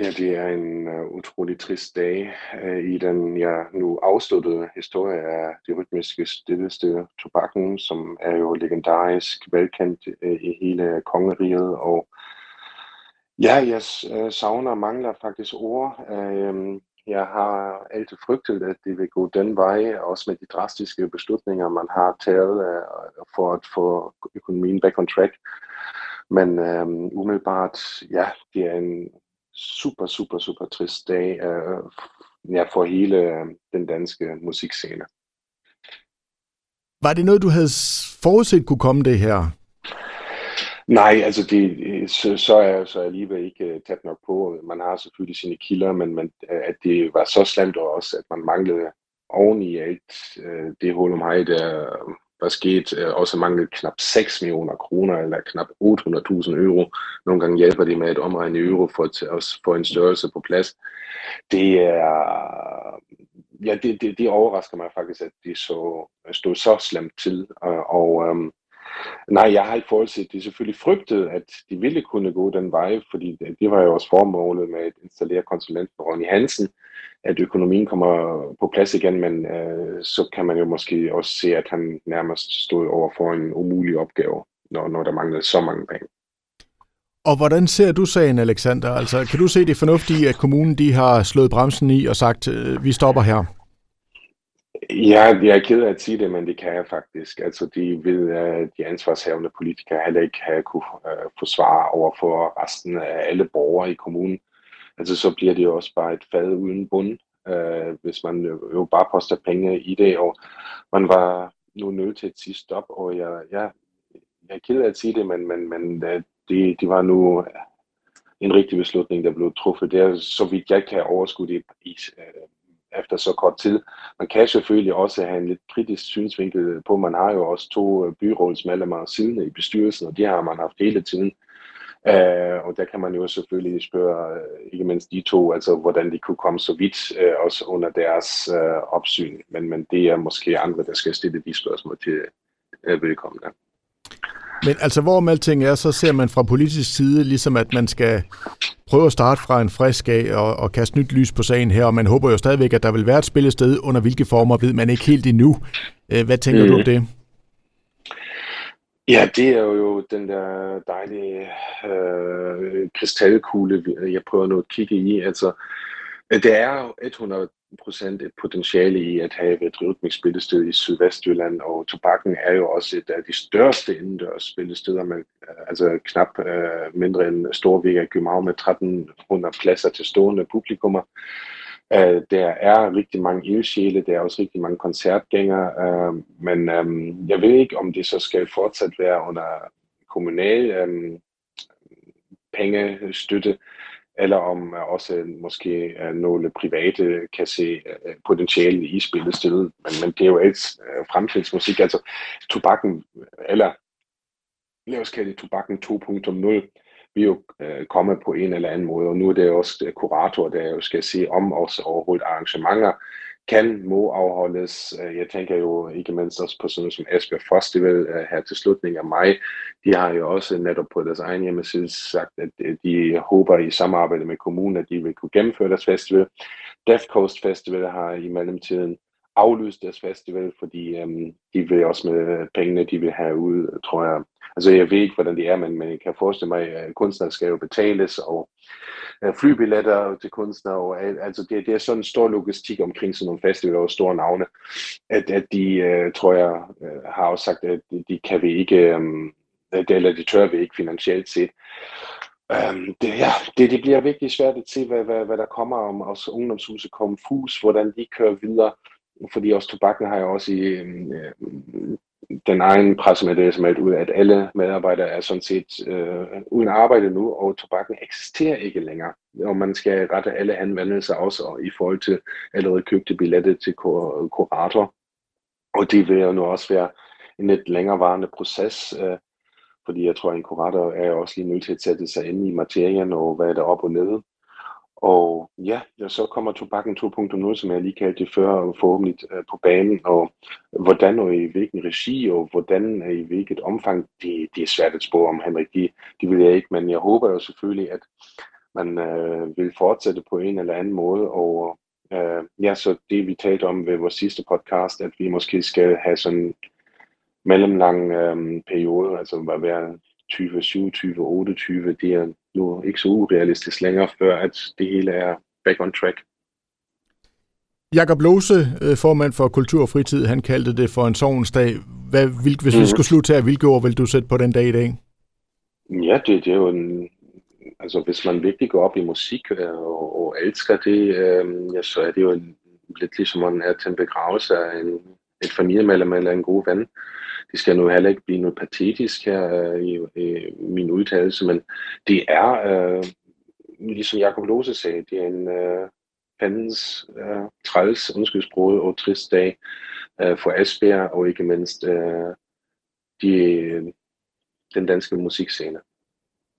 Ja, det er en uh, utrolig trist dag uh, i den ja, nu afsluttede historie af det rytmiske stilleste tobakken, som er jo legendarisk velkendt uh, i hele kongeriget. Og ja, jeg uh, savner og mangler faktisk ord. Uh, jeg har altid frygtet, at det vil gå den vej, også med de drastiske beslutninger, man har taget uh, for at få økonomien back on track. Men uh, umiddelbart, ja, det er en super, super, super trist dag uh, ja, for hele uh, den danske musikscene. Var det noget, du havde forudset kunne komme det her? Nej, altså det, så, så er jeg så alligevel ikke uh, tæt nok på. Man har selvfølgelig sine kilder, men man, at det var så slemt også, at man manglede oven i alt det hul om der was geht, äh, øh, außer Mangel knapp 6 Millionen kroner, eller knap 800.000 euro. Nogle gange hjælper de med at omregne euro for aus også få en størrelse på plads. Det er, ja, det, det, det overrasker mig faktisk, at de så, stod så slemt til. Og, og øhm, nej, jeg har ikke forudset, det selvfølgelig frygtet, at de ville kunne gå den vej, fordi det, det var jo også formålet med at installere konsulenten Ronny Hansen, at økonomien kommer på plads igen, men øh, så kan man jo måske også se, at han nærmest stod over for en umulig opgave, når, når der manglede så mange penge. Og hvordan ser du sagen, Alexander? Altså, kan du se det fornuftige, at kommunen de har slået bremsen i og sagt, øh, vi stopper her? Ja, jeg er ked af at sige det, men det kan jeg faktisk. Altså, de vil at de ansvarshavende politikere heller ikke have kunne øh, uh, forsvare over for resten af alle borgere i kommunen altså så bliver det jo også bare et fad uden bund, øh, hvis man jo bare poster penge i det, og man var nu nødt til at sige stop, og jeg, jeg, jeg er ked af at sige det, men, men, men øh, det, det var nu øh, en rigtig beslutning, der blev truffet. Det er så vidt jeg kan overskue det i, efter så kort tid. Man kan selvfølgelig også have en lidt kritisk synsvinkel på, man har jo også to øh, byrådsmedlemmer siddende i bestyrelsen, og det har man haft hele tiden. Uh, og der kan man jo selvfølgelig spørge, øh, ikke mindst de to, altså hvordan de kunne komme så vidt, uh, også under deres uh, opsyn. Men, men det er måske andre, der skal stille de spørgsmål til uh, vedkommende. Men altså, hvor alting er, så ser man fra politisk side, ligesom at man skal prøve at starte fra en frisk af og, og kaste nyt lys på sagen her, og man håber jo stadigvæk, at der vil være et spillested, under hvilke former ved man ikke helt endnu. Hvad tænker mm. du om det? Ja, det er jo den der dejlige øh, kristalkugle, jeg prøver nu at kigge i. Altså, det er jo 100 procent et potentiale i at have et rytmisk spillested i Sydvestjylland, og tobakken er jo også et af de største indendørs spillesteder, med, altså knap øh, mindre end Storvik af København med 1300 pladser til stående publikummer. Uh, der er rigtig mange ildsjæle, der er også rigtig mange koncertgængere, uh, men um, jeg ved ikke, om det så skal fortsat være under kommunal um, pengestøtte, eller om også øh, måske nogle private kan se øh, potentiale i spillestedet. Men, men det er jo et øh, fremtidsmusik, altså tobakken, eller lad os kalde det tobakken 2.0, vi jo øh, kommet på en eller anden måde, og nu er det også kurator, der jo skal se om også overhovedet arrangementer kan, må afholdes. Øh, jeg tænker jo ikke mindst også på sådan noget som Esbjerg Festival øh, her til slutningen af maj. De har jo også netop på deres egen hjemmeside sagt, at øh, de håber i samarbejde med kommunen, at de vil kunne gennemføre deres festival. Death Coast Festival har i mellemtiden aflyst deres festival, fordi øhm, de vil også med pengene, de vil have ud, tror jeg. Altså jeg ved ikke, hvordan det er, men, men jeg kan forestille mig, at kunstnere skal jo betales, og Øh, flybilletter til kunstnere, og altså det, det er sådan en stor logistik omkring sådan nogle festivaler og store navne, at, at de, øh, tror jeg, øh, har også sagt, at de, de kan vi ikke, øh, eller de tør vi ikke finansielt set. Um, det, ja, det, det bliver virkelig svært at se, hvad, hvad, hvad der kommer om os ungdomshuset Konfus, hvordan de kører videre fordi også tobakken har jo også i øh, den egen pressemeddelelse med ud, at alle medarbejdere er sådan set øh, uden arbejde nu, og tobakken eksisterer ikke længere. Og man skal rette alle anvendelser også i forhold til allerede købte billetter til kurator. Og det vil jo nu også være en lidt længerevarende proces, øh, fordi jeg tror, at en kurator er også lige nødt til at sætte sig ind i materien og hvad er der op og ned. Og ja, så kommer tobakken 2.0, som jeg lige kaldte det før, forhåbentlig øh, på banen, og hvordan og i hvilken regi, og hvordan og i hvilket omfang, det, det er svært at spå om, Henrik. Det, det vil jeg ikke, men jeg håber jo selvfølgelig, at man øh, vil fortsætte på en eller anden måde. Og øh, ja, så det vi talte om ved vores sidste podcast, at vi måske skal have sådan mellemlang øh, periode, altså hvad være 20, 27, 28, det er nu ikke så urealistisk længere, før at det hele er back on track. Jakob Lose, øh, formand for Kultur og Fritid, han kaldte det for en sovensdag. Hvad, hvil, hvis mm. vi mhm. skulle slutte her, hvilke ord vil du sætte på den dag i dag? Ja, det, det er jo en, altså hvis man virkelig går op i musik øh, og, og elsker det, øh, ja, så er det jo en, lidt ligesom man er til en begravelse af en, et familiemedlem eller en god ven. Det skal nu heller ikke blive noget patetisk her øh, i, i min udtalelse, men det er, øh, ligesom Jacob Lose sagde, det er en øh, fandens øh, træls, undskyldsbrud og trist dag øh, for Esbjerg, og ikke mindst øh, de, øh, den danske musikscene.